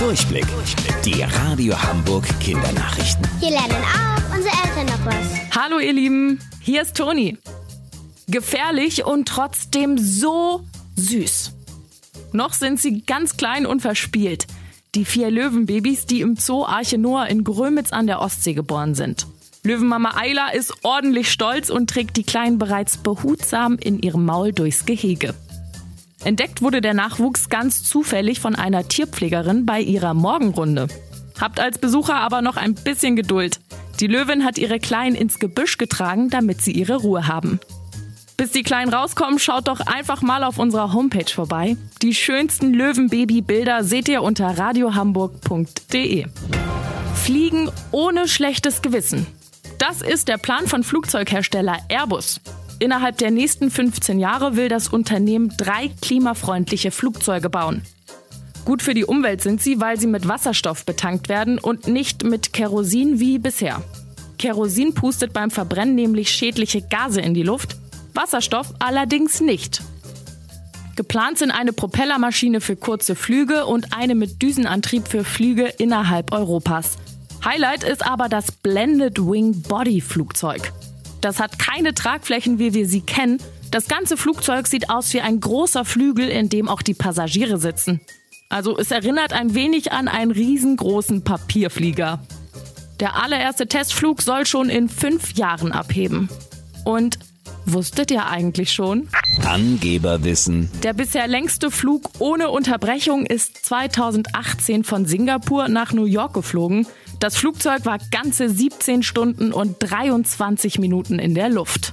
Durchblick. Die Radio Hamburg Kindernachrichten. Hier lernen auch unsere Eltern noch was. Hallo ihr Lieben, hier ist Toni. Gefährlich und trotzdem so süß. Noch sind sie ganz klein und verspielt. Die vier Löwenbabys, die im Zoo Arche Noah in Grömitz an der Ostsee geboren sind. Löwenmama Ayla ist ordentlich stolz und trägt die Kleinen bereits behutsam in ihrem Maul durchs Gehege. Entdeckt wurde der Nachwuchs ganz zufällig von einer Tierpflegerin bei ihrer Morgenrunde. Habt als Besucher aber noch ein bisschen Geduld. Die Löwin hat ihre Kleinen ins Gebüsch getragen, damit sie ihre Ruhe haben. Bis die Kleinen rauskommen, schaut doch einfach mal auf unserer Homepage vorbei. Die schönsten Löwenbaby-Bilder seht ihr unter radiohamburg.de. Fliegen ohne schlechtes Gewissen. Das ist der Plan von Flugzeughersteller Airbus. Innerhalb der nächsten 15 Jahre will das Unternehmen drei klimafreundliche Flugzeuge bauen. Gut für die Umwelt sind sie, weil sie mit Wasserstoff betankt werden und nicht mit Kerosin wie bisher. Kerosin pustet beim Verbrennen nämlich schädliche Gase in die Luft, Wasserstoff allerdings nicht. Geplant sind eine Propellermaschine für kurze Flüge und eine mit Düsenantrieb für Flüge innerhalb Europas. Highlight ist aber das Blended Wing Body Flugzeug. Das hat keine Tragflächen, wie wir sie kennen. Das ganze Flugzeug sieht aus wie ein großer Flügel, in dem auch die Passagiere sitzen. Also es erinnert ein wenig an einen riesengroßen Papierflieger. Der allererste Testflug soll schon in fünf Jahren abheben. Und wusstet ihr eigentlich schon? Angeberwissen. Der bisher längste Flug ohne Unterbrechung ist 2018 von Singapur nach New York geflogen. Das Flugzeug war ganze 17 Stunden und 23 Minuten in der Luft.